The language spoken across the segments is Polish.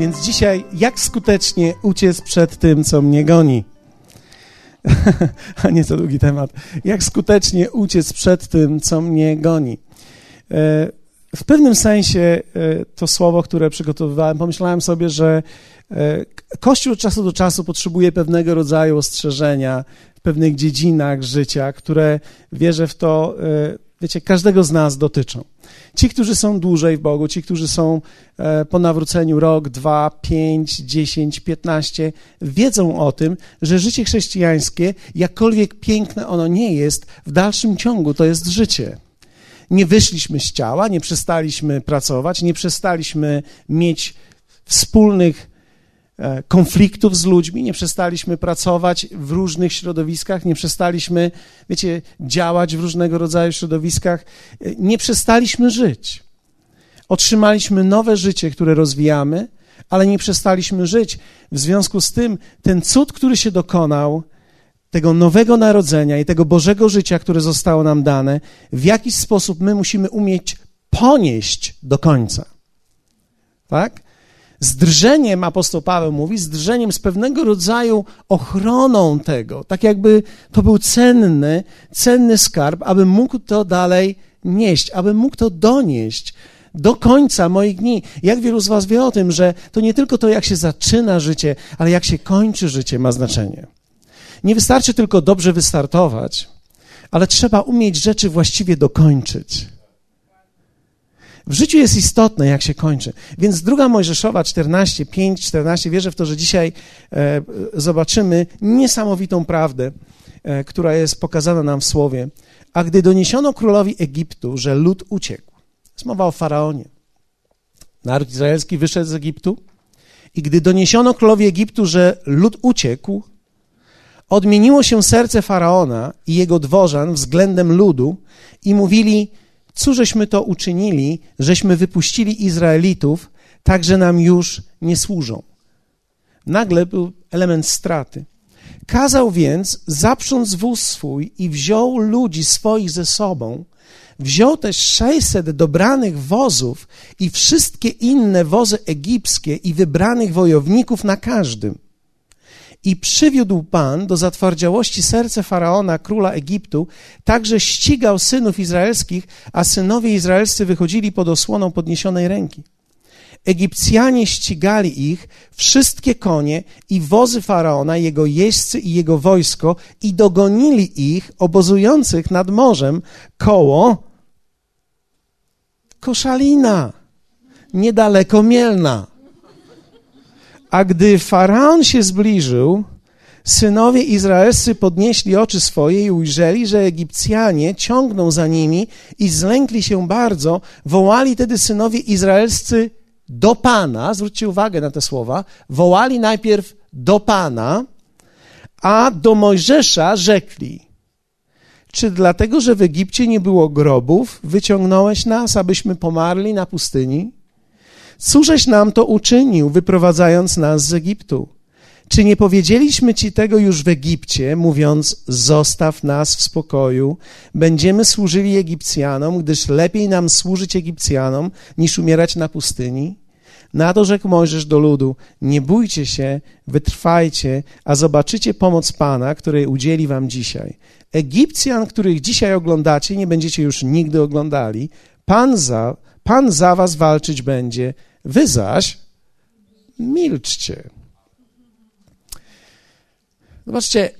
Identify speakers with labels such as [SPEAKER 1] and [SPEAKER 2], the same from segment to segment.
[SPEAKER 1] Więc dzisiaj, jak skutecznie uciec przed tym, co mnie goni? A nie to długi temat. Jak skutecznie uciec przed tym, co mnie goni? E, w pewnym sensie e, to słowo, które przygotowywałem, pomyślałem sobie, że e, Kościół od czasu do czasu potrzebuje pewnego rodzaju ostrzeżenia w pewnych dziedzinach życia, które wierzę w to, wiecie, każdego z nas dotyczą. Ci, którzy są dłużej w Bogu, ci, którzy są e, po nawróceniu rok, dwa, pięć, dziesięć, piętnaście, wiedzą o tym, że życie chrześcijańskie, jakkolwiek piękne ono nie jest, w dalszym ciągu to jest życie. Nie wyszliśmy z ciała, nie przestaliśmy pracować, nie przestaliśmy mieć wspólnych konfliktów z ludźmi, nie przestaliśmy pracować w różnych środowiskach, nie przestaliśmy, wiecie, działać w różnego rodzaju środowiskach, e, nie przestaliśmy żyć. Otrzymaliśmy nowe życie, które rozwijamy, ale nie przestaliśmy żyć. W związku z tym ten cud, który się dokonał, tego nowego narodzenia i tego Bożego życia, które zostało nam dane, w jakiś sposób my musimy umieć ponieść do końca. Tak? Z drżeniem, apostoł Paweł mówi, z drżeniem, z pewnego rodzaju ochroną tego, tak jakby to był cenny, cenny skarb, aby mógł to dalej nieść, aby mógł to donieść do końca moich dni. Jak wielu z Was wie o tym, że to nie tylko to, jak się zaczyna życie, ale jak się kończy życie ma znaczenie. Nie wystarczy tylko dobrze wystartować, ale trzeba umieć rzeczy właściwie dokończyć. W życiu jest istotne, jak się kończy. Więc druga Mojżeszowa 14, 5, 14, wierzę w to, że dzisiaj e, zobaczymy niesamowitą prawdę, e, która jest pokazana nam w Słowie. A gdy doniesiono królowi Egiptu, że lud uciekł, jest mowa o Faraonie. Naród izraelski wyszedł z Egiptu i gdy doniesiono królowi Egiptu, że lud uciekł, odmieniło się serce Faraona i jego dworzan względem ludu i mówili, Cóżeśmy to uczynili, żeśmy wypuścili Izraelitów, tak że nam już nie służą. Nagle był element straty. Kazał więc zaprząc wóz swój i wziął ludzi swoich ze sobą. Wziął też 600 dobranych wozów i wszystkie inne wozy egipskie i wybranych wojowników na każdym. I przywiódł Pan do zatwardziałości serce faraona, króla Egiptu, także ścigał synów izraelskich, a synowie izraelscy wychodzili pod osłoną podniesionej ręki. Egipcjanie ścigali ich, wszystkie konie i wozy faraona, jego jeźdźcy i jego wojsko, i dogonili ich, obozujących nad morzem, koło Koszalina, niedaleko Mielna. A gdy faraon się zbliżył, synowie izraelscy podnieśli oczy swoje i ujrzeli, że Egipcjanie ciągną za nimi i zlękli się bardzo. Wołali tedy synowie izraelscy do Pana, zwróćcie uwagę na te słowa, wołali najpierw do Pana, a do Mojżesza rzekli, czy dlatego, że w Egipcie nie było grobów, wyciągnąłeś nas, abyśmy pomarli na pustyni? Cóżeś nam to uczynił, wyprowadzając nas z Egiptu? Czy nie powiedzieliśmy ci tego już w Egipcie, mówiąc: Zostaw nas w spokoju, będziemy służyli Egipcjanom, gdyż lepiej nam służyć Egipcjanom, niż umierać na pustyni? Na to rzekł Mojżesz do ludu: Nie bójcie się, wytrwajcie, a zobaczycie pomoc Pana, której udzieli wam dzisiaj. Egipcjan, których dzisiaj oglądacie, nie będziecie już nigdy oglądali. Pan za, Pan za was walczyć będzie Wy zaś milczcie. Zobaczcie,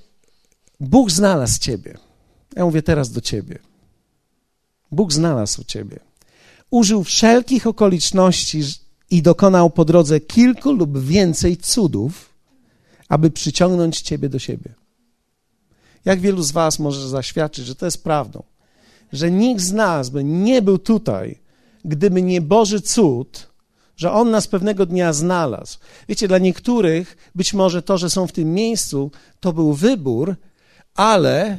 [SPEAKER 1] Bóg znalazł Ciebie. Ja mówię teraz do Ciebie. Bóg znalazł Ciebie. Użył wszelkich okoliczności i dokonał po drodze kilku lub więcej cudów, aby przyciągnąć Ciebie do siebie. Jak wielu z Was może zaświadczyć, że to jest prawdą, że nikt z nas by nie był tutaj, gdyby nie Boży cud, że On nas pewnego dnia znalazł. Wiecie, dla niektórych być może to, że są w tym miejscu, to był wybór, ale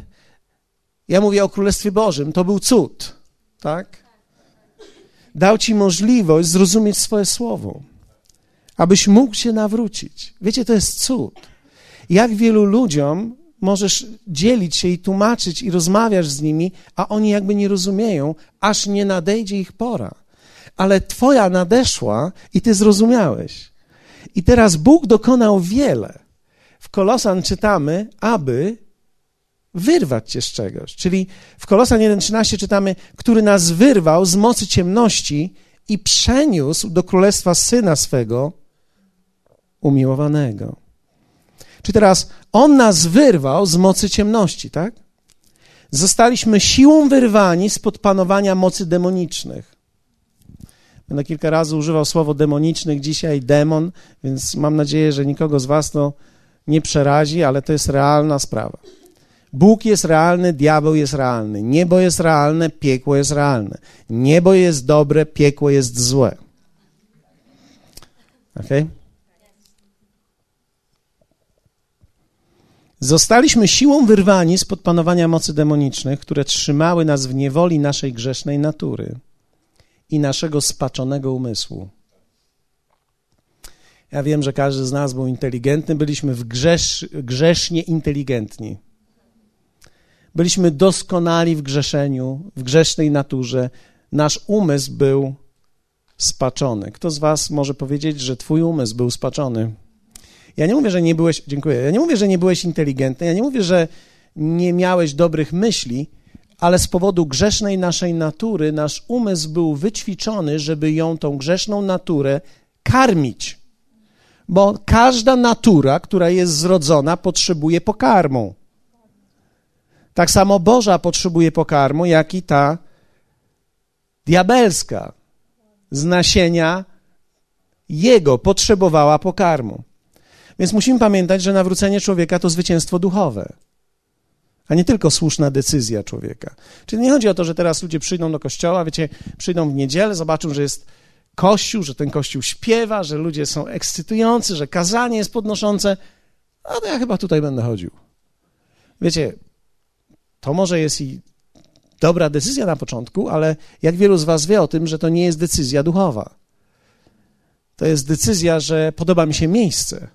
[SPEAKER 1] ja mówię o Królestwie Bożym, to był cud, tak? Dał ci możliwość zrozumieć swoje słowo, abyś mógł się nawrócić. Wiecie, to jest cud. Jak wielu ludziom możesz dzielić się i tłumaczyć i rozmawiasz z nimi, a oni jakby nie rozumieją, aż nie nadejdzie ich pora ale Twoja nadeszła i Ty zrozumiałeś. I teraz Bóg dokonał wiele. W Kolosan czytamy, aby wyrwać cię z czegoś. Czyli w Kolosan 1,13 czytamy, który nas wyrwał z mocy ciemności i przeniósł do królestwa syna swego umiłowanego. Czy teraz on nas wyrwał z mocy ciemności, tak? Zostaliśmy siłą wyrwani spod panowania mocy demonicznych. Będę kilka razy używał słowo demonicznych, dzisiaj demon, więc mam nadzieję, że nikogo z Was to nie przerazi, ale to jest realna sprawa. Bóg jest realny, diabeł jest realny. Niebo jest realne, piekło jest realne. Niebo jest dobre, piekło jest złe. Ok? Zostaliśmy siłą wyrwani spod panowania mocy demonicznych, które trzymały nas w niewoli naszej grzesznej natury i naszego spaczonego umysłu. Ja wiem, że każdy z nas był inteligentny, byliśmy w grzesz, grzesznie inteligentni. Byliśmy doskonali w grzeszeniu, w grzesznej naturze. Nasz umysł był spaczony. Kto z Was może powiedzieć, że Twój umysł był spaczony? Ja nie mówię, że nie byłeś, dziękuję, ja nie mówię, że nie byłeś inteligentny, ja nie mówię, że nie miałeś dobrych myśli, ale z powodu grzesznej naszej natury nasz umysł był wyćwiczony, żeby ją, tą grzeszną naturę, karmić. Bo każda natura, która jest zrodzona, potrzebuje pokarmu. Tak samo Boża potrzebuje pokarmu, jak i ta diabelska z nasienia Jego potrzebowała pokarmu. Więc musimy pamiętać, że nawrócenie człowieka to zwycięstwo duchowe, a nie tylko słuszna decyzja człowieka. Czyli nie chodzi o to, że teraz ludzie przyjdą do kościoła, wiecie, przyjdą w niedzielę, zobaczą, że jest kościół, że ten kościół śpiewa, że ludzie są ekscytujący, że kazanie jest podnoszące, a to ja chyba tutaj będę chodził. Wiecie, to może jest i dobra decyzja na początku, ale jak wielu z Was wie o tym, że to nie jest decyzja duchowa. To jest decyzja, że podoba mi się miejsce,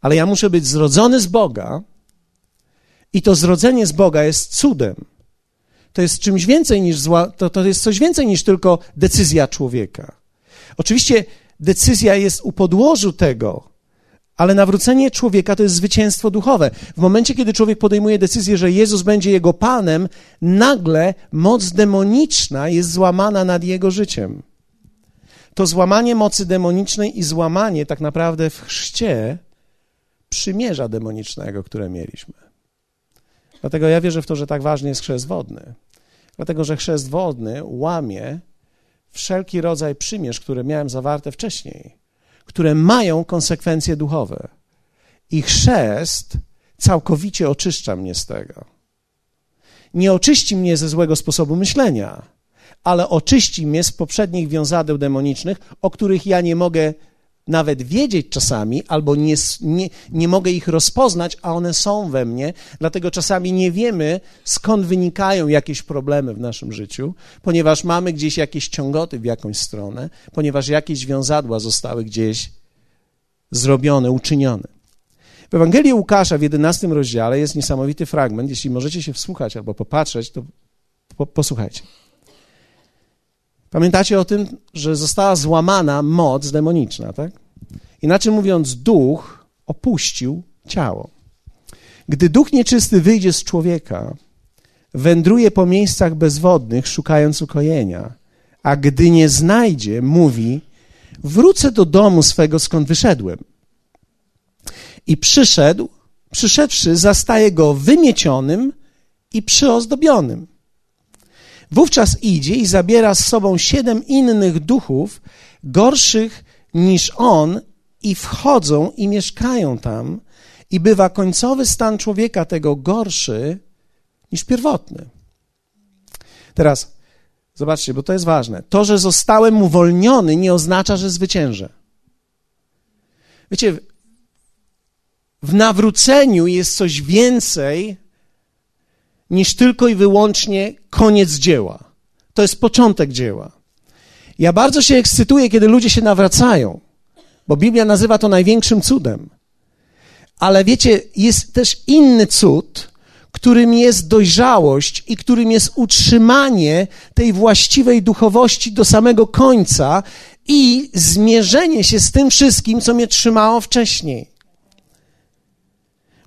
[SPEAKER 1] ale ja muszę być zrodzony z Boga i to zrodzenie z Boga jest cudem. To jest czymś więcej niż zła, to, to jest coś więcej niż tylko decyzja człowieka. Oczywiście decyzja jest u podłożu tego, ale nawrócenie człowieka to jest zwycięstwo duchowe. W momencie, kiedy człowiek podejmuje decyzję, że Jezus będzie jego panem, nagle moc demoniczna jest złamana nad jego życiem. To złamanie mocy demonicznej i złamanie tak naprawdę w chrzcie przymierza demonicznego, które mieliśmy. Dlatego ja wierzę w to, że tak ważny jest chrzest wodny. Dlatego, że chrzest wodny łamie wszelki rodzaj przymierz, które miałem zawarte wcześniej które mają konsekwencje duchowe. I chrzest całkowicie oczyszcza mnie z tego. Nie oczyści mnie ze złego sposobu myślenia, ale oczyści mnie z poprzednich wiązadeł demonicznych, o których ja nie mogę nawet wiedzieć czasami, albo nie, nie, nie mogę ich rozpoznać, a one są we mnie, dlatego czasami nie wiemy, skąd wynikają jakieś problemy w naszym życiu, ponieważ mamy gdzieś jakieś ciągoty w jakąś stronę, ponieważ jakieś wiązadła zostały gdzieś zrobione, uczynione. W Ewangelii Łukasza w 11 rozdziale jest niesamowity fragment. Jeśli możecie się wsłuchać albo popatrzeć, to po, posłuchajcie. Pamiętacie o tym, że została złamana moc demoniczna, tak? Inaczej mówiąc, duch opuścił ciało. Gdy duch nieczysty wyjdzie z człowieka, wędruje po miejscach bezwodnych, szukając ukojenia, a gdy nie znajdzie, mówi: Wrócę do domu swego, skąd wyszedłem. I przyszedł, przyszedłszy, zastaje go wymiecionym i przyozdobionym Wówczas idzie i zabiera z sobą siedem innych duchów, gorszych niż on, i wchodzą i mieszkają tam, i bywa końcowy stan człowieka tego gorszy niż pierwotny. Teraz zobaczcie, bo to jest ważne. To, że zostałem uwolniony, nie oznacza, że zwyciężę. Wiecie, w nawróceniu jest coś więcej niż tylko i wyłącznie koniec dzieła. To jest początek dzieła. Ja bardzo się ekscytuję, kiedy ludzie się nawracają, bo Biblia nazywa to największym cudem. Ale wiecie, jest też inny cud, którym jest dojrzałość i którym jest utrzymanie tej właściwej duchowości do samego końca i zmierzenie się z tym wszystkim, co mnie trzymało wcześniej.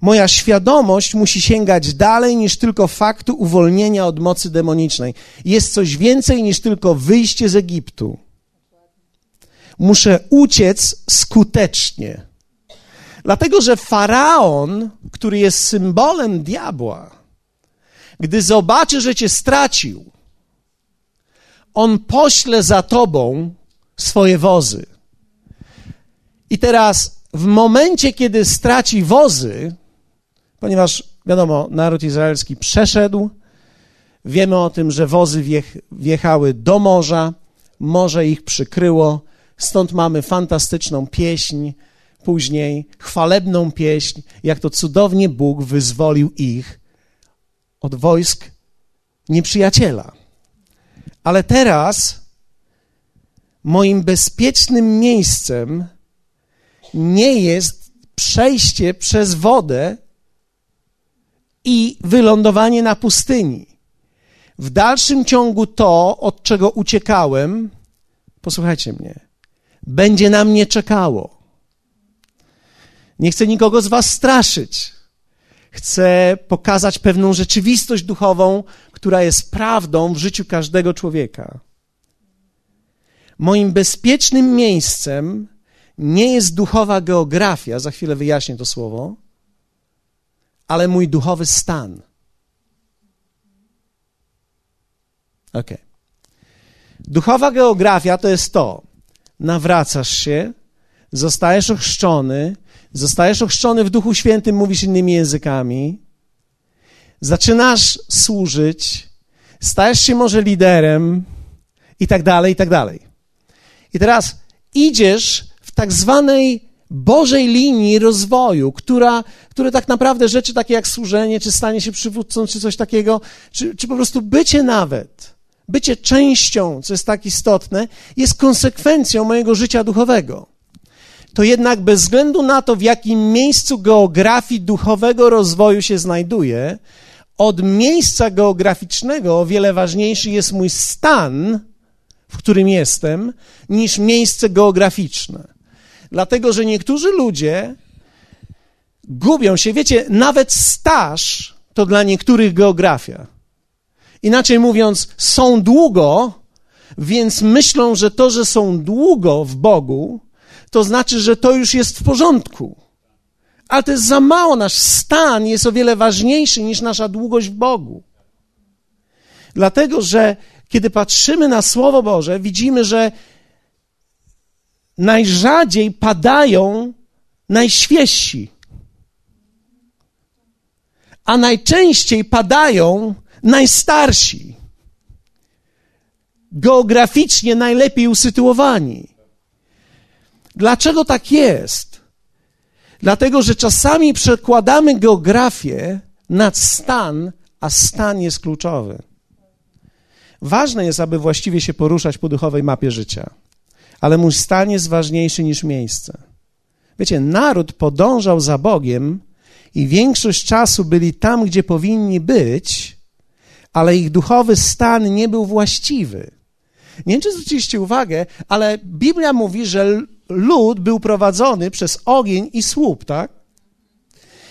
[SPEAKER 1] Moja świadomość musi sięgać dalej niż tylko faktu uwolnienia od mocy demonicznej. Jest coś więcej niż tylko wyjście z Egiptu. Muszę uciec skutecznie. Dlatego, że faraon, który jest symbolem diabła, gdy zobaczy, że cię stracił, on pośle za tobą swoje wozy. I teraz, w momencie, kiedy straci wozy, ponieważ wiadomo, naród izraelski przeszedł, wiemy o tym, że wozy wjech, wjechały do morza, morze ich przykryło, stąd mamy fantastyczną pieśń, później chwalebną pieśń, jak to cudownie Bóg wyzwolił ich od wojsk nieprzyjaciela. Ale teraz moim bezpiecznym miejscem nie jest przejście przez wodę i wylądowanie na pustyni. W dalszym ciągu to, od czego uciekałem, posłuchajcie mnie, będzie na mnie czekało. Nie chcę nikogo z Was straszyć. Chcę pokazać pewną rzeczywistość duchową, która jest prawdą w życiu każdego człowieka. Moim bezpiecznym miejscem nie jest duchowa geografia, za chwilę wyjaśnię to słowo, ale mój duchowy stan. Ok. Duchowa geografia to jest to: nawracasz się, zostajesz ochrzczony, zostajesz ochrzczony w Duchu Świętym, mówisz innymi językami, zaczynasz służyć, stajesz się może liderem i tak dalej, i tak dalej. I teraz idziesz w tak zwanej Bożej linii rozwoju, która, które tak naprawdę rzeczy takie jak służenie, czy stanie się przywódcą, czy coś takiego, czy, czy po prostu bycie nawet, bycie częścią, co jest tak istotne, jest konsekwencją mojego życia duchowego. To jednak bez względu na to, w jakim miejscu geografii duchowego rozwoju się znajduję, od miejsca geograficznego o wiele ważniejszy jest mój stan, w którym jestem, niż miejsce geograficzne. Dlatego, że niektórzy ludzie gubią się. Wiecie, nawet staż to dla niektórych geografia. Inaczej mówiąc, są długo, więc myślą, że to, że są długo w Bogu, to znaczy, że to już jest w porządku. Ale to jest za mało. Nasz stan jest o wiele ważniejszy niż nasza długość w Bogu. Dlatego, że kiedy patrzymy na Słowo Boże, widzimy, że najrzadziej padają najświeżsi, a najczęściej padają najstarsi, geograficznie najlepiej usytuowani. Dlaczego tak jest? Dlatego, że czasami przekładamy geografię nad stan, a stan jest kluczowy. Ważne jest, aby właściwie się poruszać po duchowej mapie życia, ale mój stan jest ważniejszy niż miejsce. Wiecie, naród podążał za Bogiem i większość czasu byli tam, gdzie powinni być, ale ich duchowy stan nie był właściwy. Nie wiem, czy zwróciliście uwagę, ale Biblia mówi, że lud był prowadzony przez ogień i słup, tak?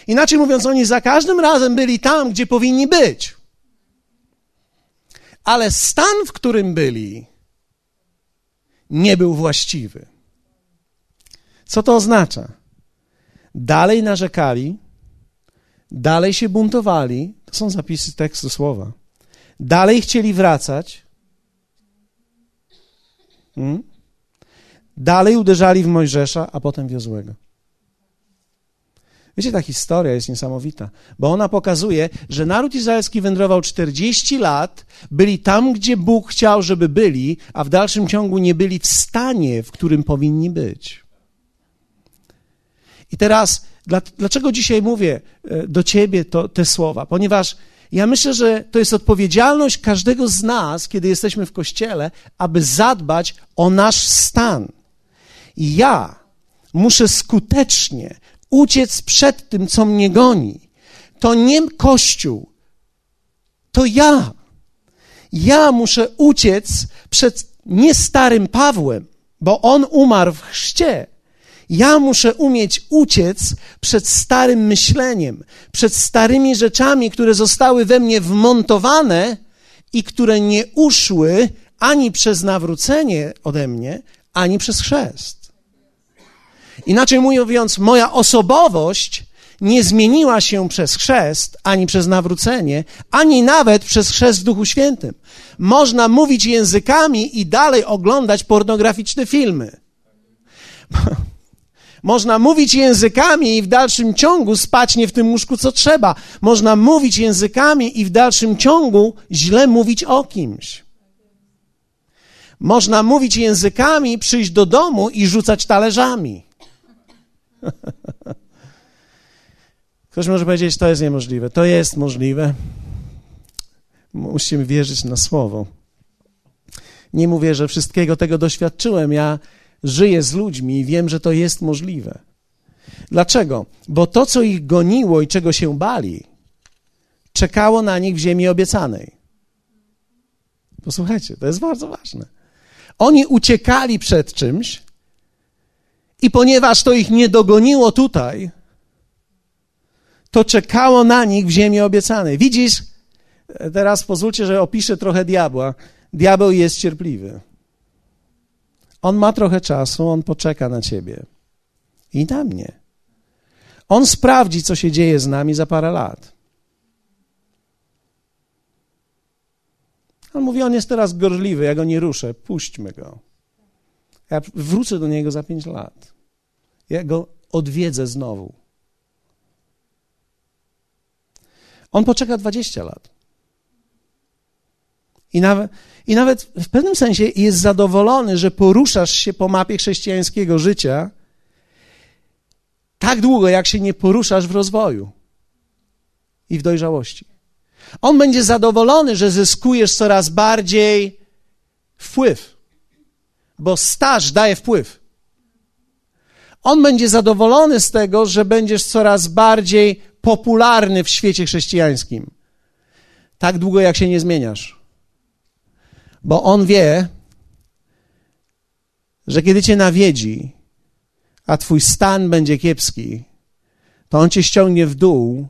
[SPEAKER 1] Inaczej mówiąc, oni za każdym razem byli tam, gdzie powinni być. Ale stan, w którym byli, nie był właściwy. Co to oznacza? Dalej narzekali, dalej się buntowali, to są zapisy tekstu słowa, dalej chcieli wracać, hmm? Dalej uderzali w Mojżesza, a potem wiozłego. Wiecie, ta historia jest niesamowita, bo ona pokazuje, że naród izraelski wędrował 40 lat, byli tam, gdzie Bóg chciał, żeby byli, a w dalszym ciągu nie byli w stanie, w którym powinni być. I teraz, dlaczego dzisiaj mówię e, do ciebie to, te słowa? Ponieważ ja myślę, że to jest odpowiedzialność każdego z nas, kiedy jesteśmy w kościele, aby zadbać o nasz stan. I ja muszę skutecznie uciec przed tym, co mnie goni. To nie Kościół, to ja. Ja muszę uciec przed nie starym Pawłem, bo on umarł w chrzcie. Ja muszę umieć uciec przed starym myśleniem, przed starymi rzeczami, które zostały we mnie wmontowane i które nie uszły ani przez nawrócenie ode mnie, ani przez chrzest. Inaczej mówiąc, moja osobowość nie zmieniła się przez chrzest, ani przez nawrócenie, ani nawet przez chrzest w Duchu Świętym. Można mówić językami i dalej oglądać pornograficzne filmy. Można mówić językami i w dalszym ciągu spać nie w tym łóżku, co trzeba. Można mówić językami i w dalszym ciągu źle mówić o kimś. Można mówić językami, przyjść do domu i rzucać talerzami. Ktoś może powiedzieć, to jest niemożliwe. To jest możliwe. Musimy wierzyć na słowo. Nie mówię, że wszystkiego tego doświadczyłem. Ja żyję z ludźmi i wiem, że to jest możliwe. Dlaczego? Bo to, co ich goniło i czego się bali, czekało na nich w ziemi obiecanej. Posłuchajcie, to jest bardzo ważne. Oni uciekali przed czymś i ponieważ to ich nie dogoniło tutaj, to czekało na nich w ziemi obiecanej. Widzisz, teraz pozwólcie, że opiszę trochę diabła. Diabeł jest cierpliwy. On ma trochę czasu, on poczeka na ciebie i na mnie. On sprawdzi, co się dzieje z nami za parę lat. On mówi, on jest teraz gorliwy, ja go nie ruszę, puśćmy go. Ja wrócę do niego za pięć lat. Ja go odwiedzę znowu. On poczeka 20 lat. I nawet, I nawet w pewnym sensie jest zadowolony, że poruszasz się po mapie chrześcijańskiego życia tak długo, jak się nie poruszasz w rozwoju i w dojrzałości. On będzie zadowolony, że zyskujesz coraz bardziej wpływ, bo staż daje wpływ. On będzie zadowolony z tego, że będziesz coraz bardziej popularny w świecie chrześcijańskim. Tak długo, jak się nie zmieniasz. Bo on wie, że kiedy cię nawiedzi, a twój stan będzie kiepski, to on cię ściągnie w dół,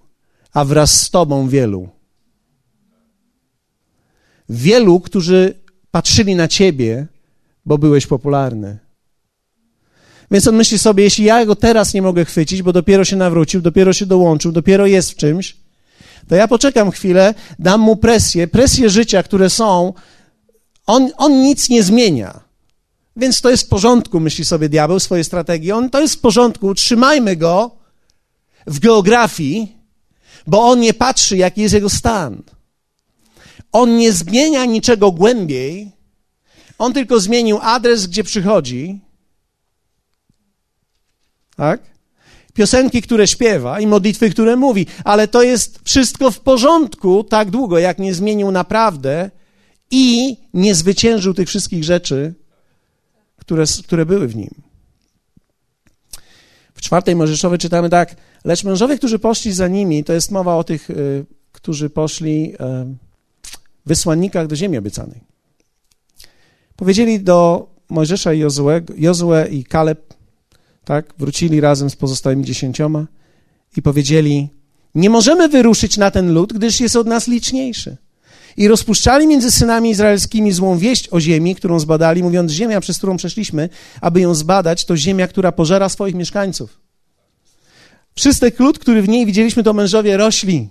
[SPEAKER 1] a wraz z tobą wielu. Wielu, którzy patrzyli na ciebie, bo byłeś popularny. Więc on myśli sobie, jeśli ja go teraz nie mogę chwycić, bo dopiero się nawrócił, dopiero się dołączył, dopiero jest w czymś, to ja poczekam chwilę, dam mu presję, presję życia, które są, on, on nic nie zmienia. Więc to jest w porządku, myśli sobie diabeł, swoje strategie. On to jest w porządku, trzymajmy go w geografii, bo on nie patrzy, jaki jest jego stan. On nie zmienia niczego głębiej, on tylko zmienił adres, gdzie przychodzi tak? Piosenki, które śpiewa i modlitwy, które mówi, ale to jest wszystko w porządku tak długo, jak nie zmienił naprawdę i nie zwyciężył tych wszystkich rzeczy, które, które były w nim. W czwartej Mojżeszowej czytamy tak, lecz mężowie, którzy poszli za nimi, to jest mowa o tych, y, którzy poszli wysłannikach do ziemi obiecanej. Powiedzieli do Mojżesza i Jozue, Jozue i Kaleb, tak? Wrócili razem z pozostałymi dziesięcioma i powiedzieli: Nie możemy wyruszyć na ten lud, gdyż jest od nas liczniejszy. I rozpuszczali między synami izraelskimi złą wieść o ziemi, którą zbadali, mówiąc: Ziemia, przez którą przeszliśmy, aby ją zbadać, to ziemia, która pożera swoich mieszkańców. Wszystek lud, który w niej widzieliśmy, to mężowie rośli.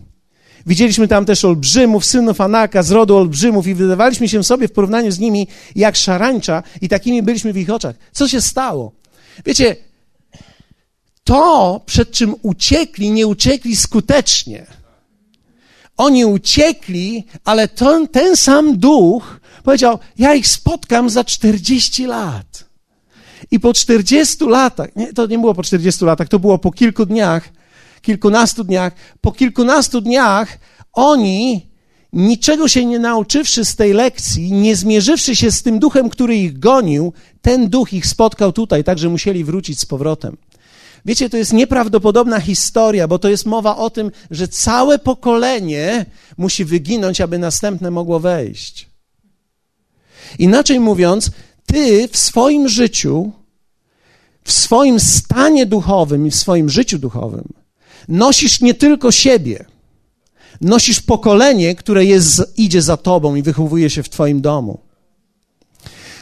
[SPEAKER 1] Widzieliśmy tam też olbrzymów, synów Anaka, z rodu olbrzymów i wydawaliśmy się sobie w porównaniu z nimi jak szarańcza i takimi byliśmy w ich oczach. Co się stało? Wiecie, to, przed czym uciekli, nie uciekli skutecznie. Oni uciekli, ale ten, ten sam duch powiedział: Ja ich spotkam za 40 lat. I po 40 latach, nie, to nie było po 40 latach, to było po kilku dniach, kilkunastu dniach. Po kilkunastu dniach oni, niczego się nie nauczywszy z tej lekcji, nie zmierzywszy się z tym duchem, który ich gonił, ten duch ich spotkał tutaj, tak że musieli wrócić z powrotem. Wiecie, to jest nieprawdopodobna historia, bo to jest mowa o tym, że całe pokolenie musi wyginąć, aby następne mogło wejść. Inaczej mówiąc, ty w swoim życiu, w swoim stanie duchowym i w swoim życiu duchowym nosisz nie tylko siebie, nosisz pokolenie, które jest, idzie za tobą i wychowuje się w twoim domu.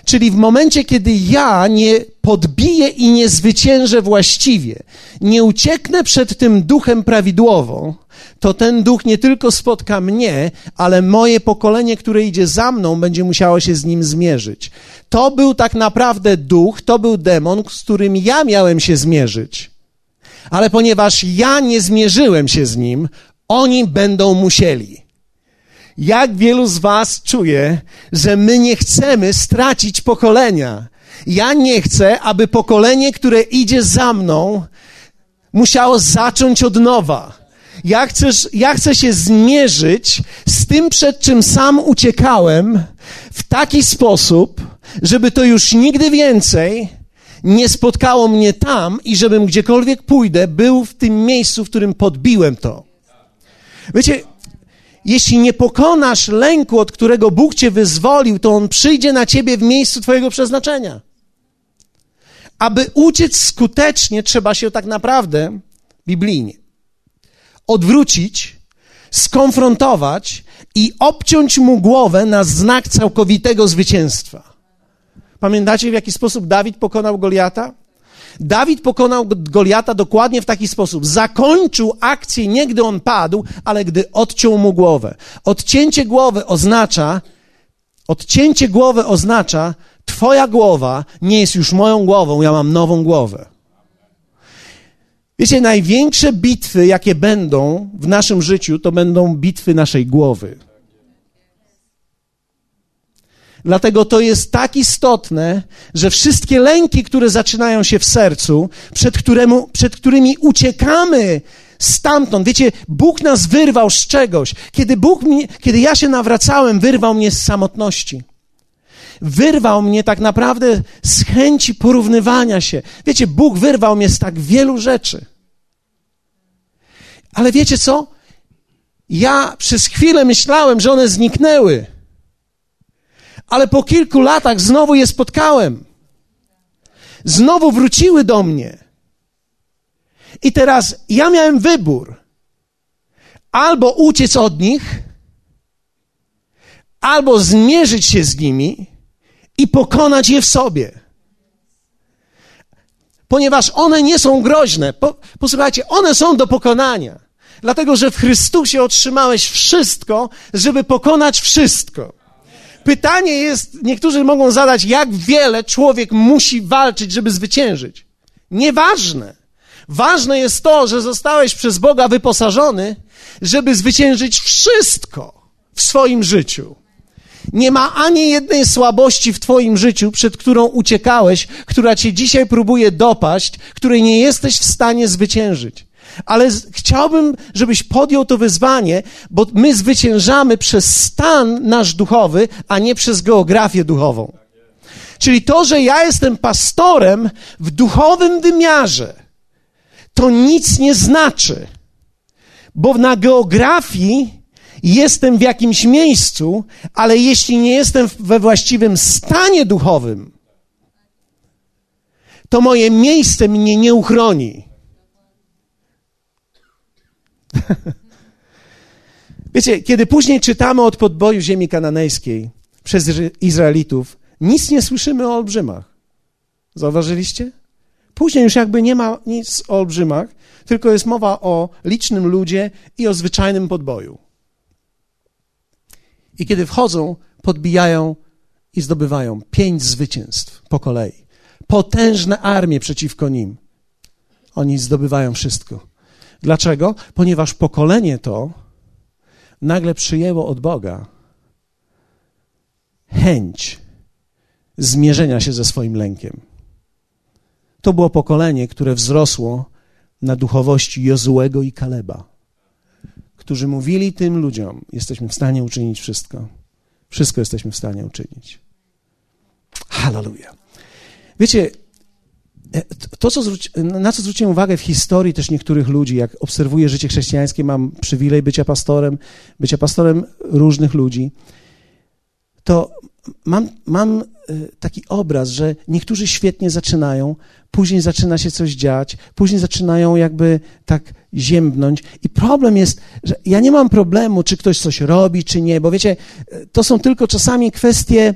[SPEAKER 1] Czyli w momencie, kiedy ja nie podbiję i nie zwyciężę właściwie, nie ucieknę przed tym duchem prawidłowo, to ten duch nie tylko spotka mnie, ale moje pokolenie, które idzie za mną, będzie musiało się z nim zmierzyć. To był tak naprawdę duch, to był demon, z którym ja miałem się zmierzyć. Ale ponieważ ja nie zmierzyłem się z nim, oni będą musieli. Jak wielu z Was czuje, że my nie chcemy stracić pokolenia? Ja nie chcę, aby pokolenie, które idzie za mną, musiało zacząć od nowa. Ja ja chcę się zmierzyć z tym, przed czym sam uciekałem, w taki sposób, żeby to już nigdy więcej nie spotkało mnie tam i żebym gdziekolwiek pójdę, był w tym miejscu, w którym podbiłem to. Wiecie, jeśli nie pokonasz lęku, od którego Bóg cię wyzwolił, to on przyjdzie na ciebie w miejscu twojego przeznaczenia. Aby uciec skutecznie, trzeba się tak naprawdę biblijnie odwrócić, skonfrontować i obciąć mu głowę na znak całkowitego zwycięstwa. Pamiętacie, w jaki sposób Dawid pokonał Goliata? Dawid pokonał Goliata dokładnie w taki sposób. Zakończył akcję nie gdy on padł, ale gdy odciął mu głowę. Odcięcie głowy oznacza, odcięcie głowy oznacza, twoja głowa nie jest już moją głową, ja mam nową głowę. Wiecie, największe bitwy, jakie będą w naszym życiu, to będą bitwy naszej głowy. Dlatego to jest tak istotne, że wszystkie lęki, które zaczynają się w sercu, przed, któremu, przed którymi uciekamy stamtąd. Wiecie, Bóg nas wyrwał z czegoś. Kiedy, Bóg mnie, kiedy ja się nawracałem, wyrwał mnie z samotności. Wyrwał mnie tak naprawdę z chęci porównywania się. Wiecie, Bóg wyrwał mnie z tak wielu rzeczy. Ale wiecie co? Ja przez chwilę myślałem, że one zniknęły ale po kilku latach znowu je spotkałem. Znowu wróciły do mnie. I teraz ja miałem wybór: albo uciec od nich, albo zmierzyć się z nimi i pokonać je w sobie. Ponieważ one nie są groźne. Po, posłuchajcie, one są do pokonania. Dlatego, że w Chrystusie otrzymałeś wszystko, żeby pokonać wszystko. Pytanie jest, niektórzy mogą zadać, jak wiele człowiek musi walczyć, żeby zwyciężyć. Nieważne. Ważne jest to, że zostałeś przez Boga wyposażony, żeby zwyciężyć wszystko w swoim życiu. Nie ma ani jednej słabości w Twoim życiu, przed którą uciekałeś, która Cię dzisiaj próbuje dopaść, której nie jesteś w stanie zwyciężyć ale chciałbym, żebyś podjął to wyzwanie, bo my zwyciężamy przez stan nasz duchowy, a nie przez geografię duchową. Czyli to, że ja jestem pastorem w duchowym wymiarze, to nic nie znaczy, bo na geografii jestem w jakimś miejscu, ale jeśli nie jestem we właściwym stanie duchowym, to moje miejsce mnie nie uchroni. Wiecie, kiedy później czytamy od podboju ziemi kananejskiej przez Izraelitów, nic nie słyszymy o olbrzymach. Zauważyliście? Później już jakby nie ma nic o olbrzymach, tylko jest mowa o licznym ludzie i o zwyczajnym podboju. I kiedy wchodzą, podbijają i zdobywają pięć zwycięstw po kolei. Potężne armie przeciwko nim. Oni zdobywają wszystko. Dlaczego? Ponieważ pokolenie to nagle przyjęło od Boga chęć zmierzenia się ze swoim lękiem. To było pokolenie, które wzrosło na duchowości Jozułego i Kaleba, którzy mówili tym ludziom: Jesteśmy w stanie uczynić wszystko. Wszystko jesteśmy w stanie uczynić. Hallelujah. Wiecie, to, co zwróci, na co zwróciłem uwagę w historii też niektórych ludzi, jak obserwuję życie chrześcijańskie, mam przywilej bycia pastorem, bycia pastorem różnych ludzi, to mam, mam y, taki obraz, że niektórzy świetnie zaczynają, później zaczyna się coś dziać, później zaczynają jakby tak ziębnąć. I problem jest, że ja nie mam problemu, czy ktoś coś robi, czy nie, bo wiecie, y, to są tylko czasami kwestie,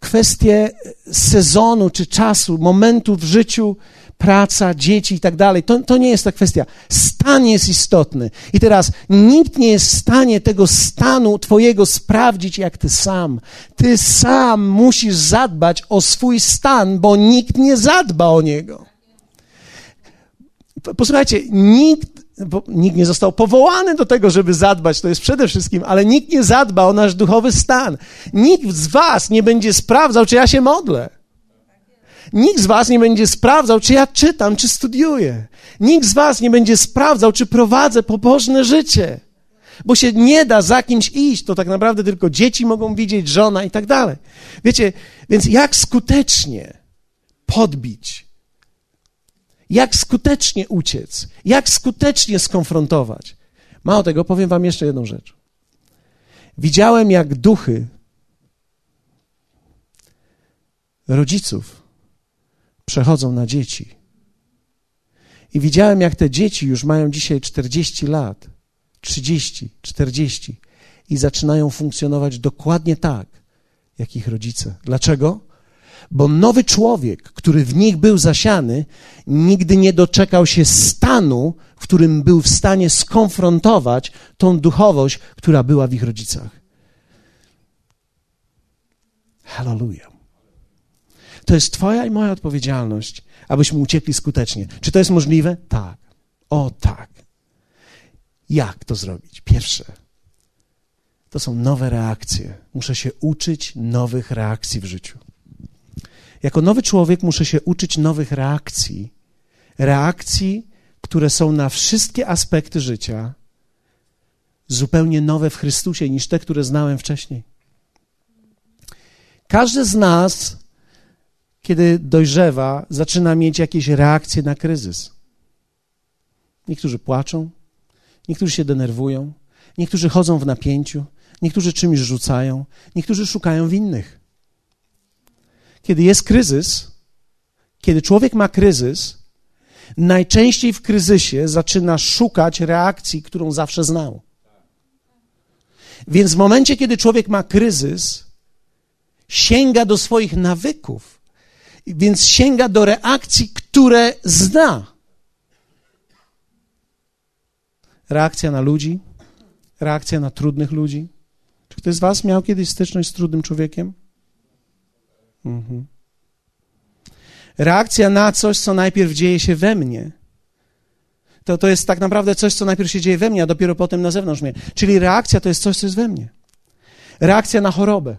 [SPEAKER 1] kwestie sezonu, czy czasu, momentu w życiu, praca, dzieci i tak dalej. To, to nie jest ta kwestia. Stan jest istotny. I teraz nikt nie jest w stanie tego stanu Twojego sprawdzić jak Ty sam. Ty sam musisz zadbać o swój stan, bo nikt nie zadba o niego. Posłuchajcie, nikt, nikt nie został powołany do tego, żeby zadbać, to jest przede wszystkim, ale nikt nie zadba o nasz duchowy stan. Nikt z Was nie będzie sprawdzał, czy ja się modlę. Nikt z Was nie będzie sprawdzał, czy ja czytam, czy studiuję. Nikt z Was nie będzie sprawdzał, czy prowadzę pobożne życie. Bo się nie da za kimś iść, to tak naprawdę tylko dzieci mogą widzieć, żona i tak dalej. Wiecie, więc jak skutecznie podbić, jak skutecznie uciec, jak skutecznie skonfrontować. Mało tego, powiem Wam jeszcze jedną rzecz. Widziałem, jak duchy rodziców przechodzą na dzieci. I widziałem, jak te dzieci już mają dzisiaj 40 lat, 30, 40 i zaczynają funkcjonować dokładnie tak, jak ich rodzice. Dlaczego? Bo nowy człowiek, który w nich był zasiany, nigdy nie doczekał się stanu, w którym był w stanie skonfrontować tą duchowość, która była w ich rodzicach. Hallelujah. To jest Twoja i moja odpowiedzialność, abyśmy uciekli skutecznie. Czy to jest możliwe? Tak. O tak. Jak to zrobić? Pierwsze, to są nowe reakcje. Muszę się uczyć nowych reakcji w życiu. Jako nowy człowiek muszę się uczyć nowych reakcji. Reakcji, które są na wszystkie aspekty życia zupełnie nowe w Chrystusie niż te, które znałem wcześniej. Każdy z nas kiedy dojrzewa, zaczyna mieć jakieś reakcje na kryzys. Niektórzy płaczą, niektórzy się denerwują, niektórzy chodzą w napięciu, niektórzy czymś rzucają, niektórzy szukają winnych. Kiedy jest kryzys, kiedy człowiek ma kryzys, najczęściej w kryzysie zaczyna szukać reakcji, którą zawsze znał. Więc w momencie, kiedy człowiek ma kryzys, sięga do swoich nawyków więc sięga do reakcji, które zna. Reakcja na ludzi, reakcja na trudnych ludzi. Czy ktoś z Was miał kiedyś styczność z trudnym człowiekiem? Mhm. Reakcja na coś, co najpierw dzieje się we mnie. To, to jest tak naprawdę coś, co najpierw się dzieje we mnie, a dopiero potem na zewnątrz mnie. Czyli reakcja to jest coś, co jest we mnie. Reakcja na chorobę.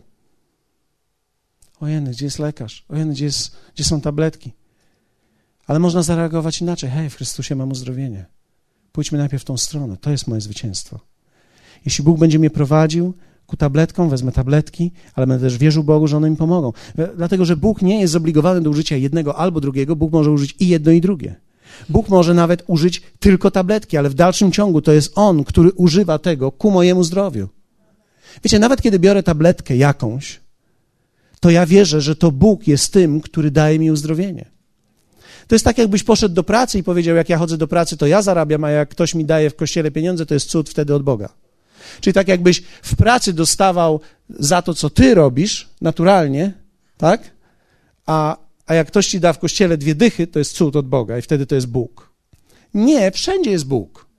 [SPEAKER 1] Ojej, gdzie jest lekarz? Ojej, gdzie, gdzie są tabletki? Ale można zareagować inaczej. Hej, w Chrystusie mam uzdrowienie. Pójdźmy najpierw w tą stronę. To jest moje zwycięstwo. Jeśli Bóg będzie mnie prowadził ku tabletkom, wezmę tabletki, ale będę też wierzył Bogu, że one mi pomogą. Dlatego, że Bóg nie jest zobligowany do użycia jednego albo drugiego. Bóg może użyć i jedno, i drugie. Bóg może nawet użyć tylko tabletki, ale w dalszym ciągu to jest On, który używa tego ku mojemu zdrowiu. Wiecie, nawet kiedy biorę tabletkę jakąś, to ja wierzę, że to Bóg jest tym, który daje mi uzdrowienie. To jest tak, jakbyś poszedł do pracy i powiedział, jak ja chodzę do pracy, to ja zarabiam, a jak ktoś mi daje w kościele pieniądze, to jest cud wtedy od Boga. Czyli tak, jakbyś w pracy dostawał za to, co ty robisz, naturalnie, tak? A, a jak ktoś ci da w kościele dwie dychy, to jest cud od Boga i wtedy to jest Bóg. Nie, wszędzie jest Bóg.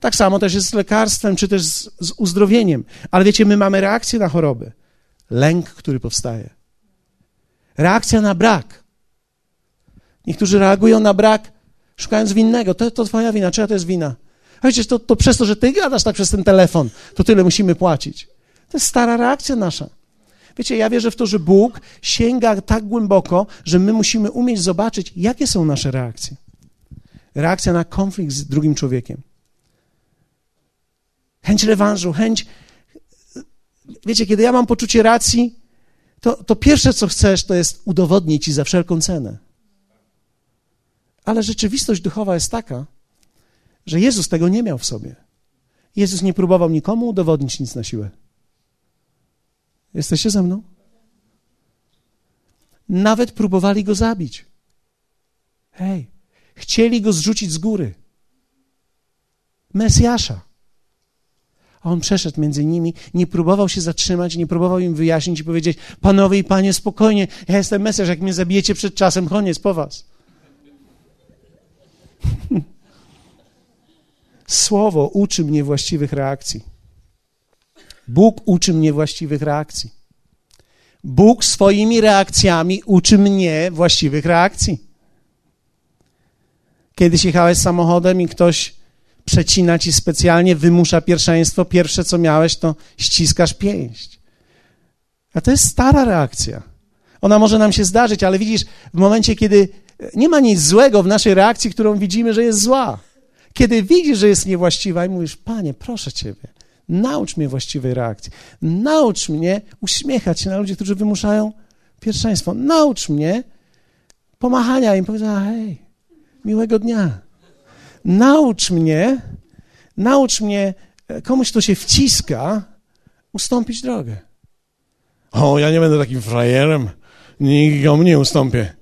[SPEAKER 1] Tak samo też jest z lekarstwem, czy też z, z uzdrowieniem. Ale wiecie, my mamy reakcję na choroby. Lęk, który powstaje. Reakcja na brak. Niektórzy reagują na brak, szukając winnego. To, to twoja wina, czyja to jest wina? A to, to przez to, że ty gadasz tak przez ten telefon, to tyle musimy płacić. To jest stara reakcja nasza. Wiecie, ja wierzę w to, że Bóg sięga tak głęboko, że my musimy umieć zobaczyć, jakie są nasze reakcje. Reakcja na konflikt z drugim człowiekiem. Chęć rewanżu, chęć. Wiecie, kiedy ja mam poczucie racji, to, to pierwsze, co chcesz, to jest udowodnić ci za wszelką cenę. Ale rzeczywistość duchowa jest taka, że Jezus tego nie miał w sobie. Jezus nie próbował nikomu udowodnić nic na siłę. Jesteście ze mną? nawet próbowali go zabić. Hej, chcieli go zrzucić z góry. Mesjasza. A on przeszedł między nimi, nie próbował się zatrzymać, nie próbował im wyjaśnić i powiedzieć: Panowie i panie, spokojnie, ja jestem Mesjasz, jak mnie zabijecie przed czasem, koniec po was. Słowo uczy mnie właściwych reakcji. Bóg uczy mnie właściwych reakcji. Bóg swoimi reakcjami uczy mnie właściwych reakcji. Kiedyś jechałeś samochodem i ktoś przecina ci specjalnie, wymusza pierwszeństwo, pierwsze co miałeś to ściskasz pięść. A to jest stara reakcja. Ona może nam się zdarzyć, ale widzisz, w momencie, kiedy nie ma nic złego w naszej reakcji, którą widzimy, że jest zła. Kiedy widzisz, że jest niewłaściwa i mówisz, Panie, proszę Ciebie, naucz mnie właściwej reakcji. Naucz mnie uśmiechać się na ludzi, którzy wymuszają pierwszeństwo. Naucz mnie pomachania im, powiedzenia, hej, miłego dnia. Naucz mnie, naucz mnie e, komuś, kto się wciska, ustąpić drogę. O, ja nie będę takim frajerem, nikomu nie ustąpię.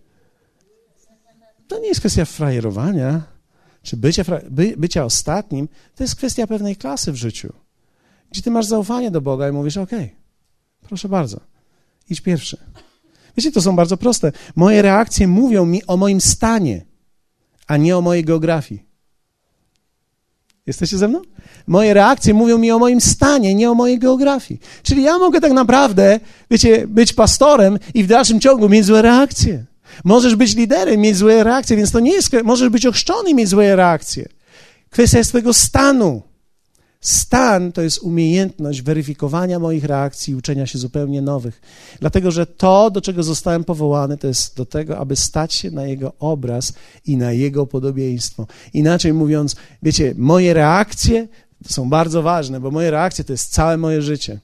[SPEAKER 1] To nie jest kwestia frajerowania, czy bycia, by, bycia ostatnim, to jest kwestia pewnej klasy w życiu, gdzie ty masz zaufanie do Boga i mówisz, ok, proszę bardzo, idź pierwszy. Wiecie, to są bardzo proste. Moje reakcje mówią mi o moim stanie, a nie o mojej geografii. Jesteście ze mną? Moje reakcje mówią mi o moim stanie, nie o mojej geografii. Czyli ja mogę tak naprawdę, wiecie, być pastorem i w dalszym ciągu mieć złe reakcje. Możesz być liderem, mieć złe reakcje, więc to nie jest, możesz być ochrzczony mieć złe reakcje. Kwestia jest twojego stanu. Stan to jest umiejętność weryfikowania moich reakcji i uczenia się zupełnie nowych. Dlatego, że to, do czego zostałem powołany, to jest do tego, aby stać się na Jego obraz i na Jego podobieństwo. Inaczej mówiąc, wiecie, moje reakcje są bardzo ważne, bo moje reakcje to jest całe moje życie.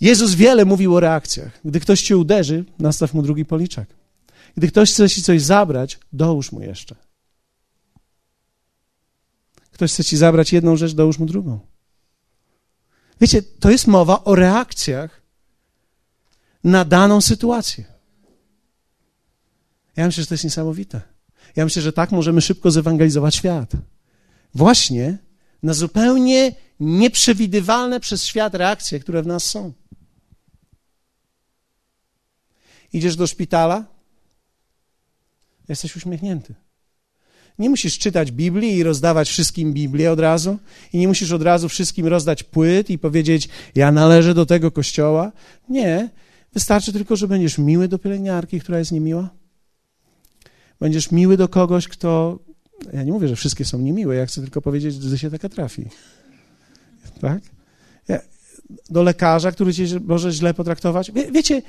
[SPEAKER 1] Jezus wiele mówił o reakcjach. Gdy ktoś cię uderzy, nastaw mu drugi policzek. Gdy ktoś chce ci coś zabrać, dołóż mu jeszcze. Ktoś chce ci zabrać jedną rzecz, dołóż mu drugą. Wiecie, to jest mowa o reakcjach na daną sytuację. Ja myślę, że to jest niesamowite. Ja myślę, że tak możemy szybko zewangelizować świat. Właśnie na zupełnie nieprzewidywalne przez świat reakcje, które w nas są. Idziesz do szpitala, jesteś uśmiechnięty. Nie musisz czytać Biblii i rozdawać wszystkim Biblię od razu. I nie musisz od razu wszystkim rozdać płyt i powiedzieć, ja należę do tego kościoła. Nie. Wystarczy tylko, że będziesz miły do pielęgniarki, która jest niemiła. Będziesz miły do kogoś, kto. Ja nie mówię, że wszystkie są niemiłe, ja chcę tylko powiedzieć, że się taka trafi. Tak? Do lekarza, który cię może źle potraktować. Wie, wiecie,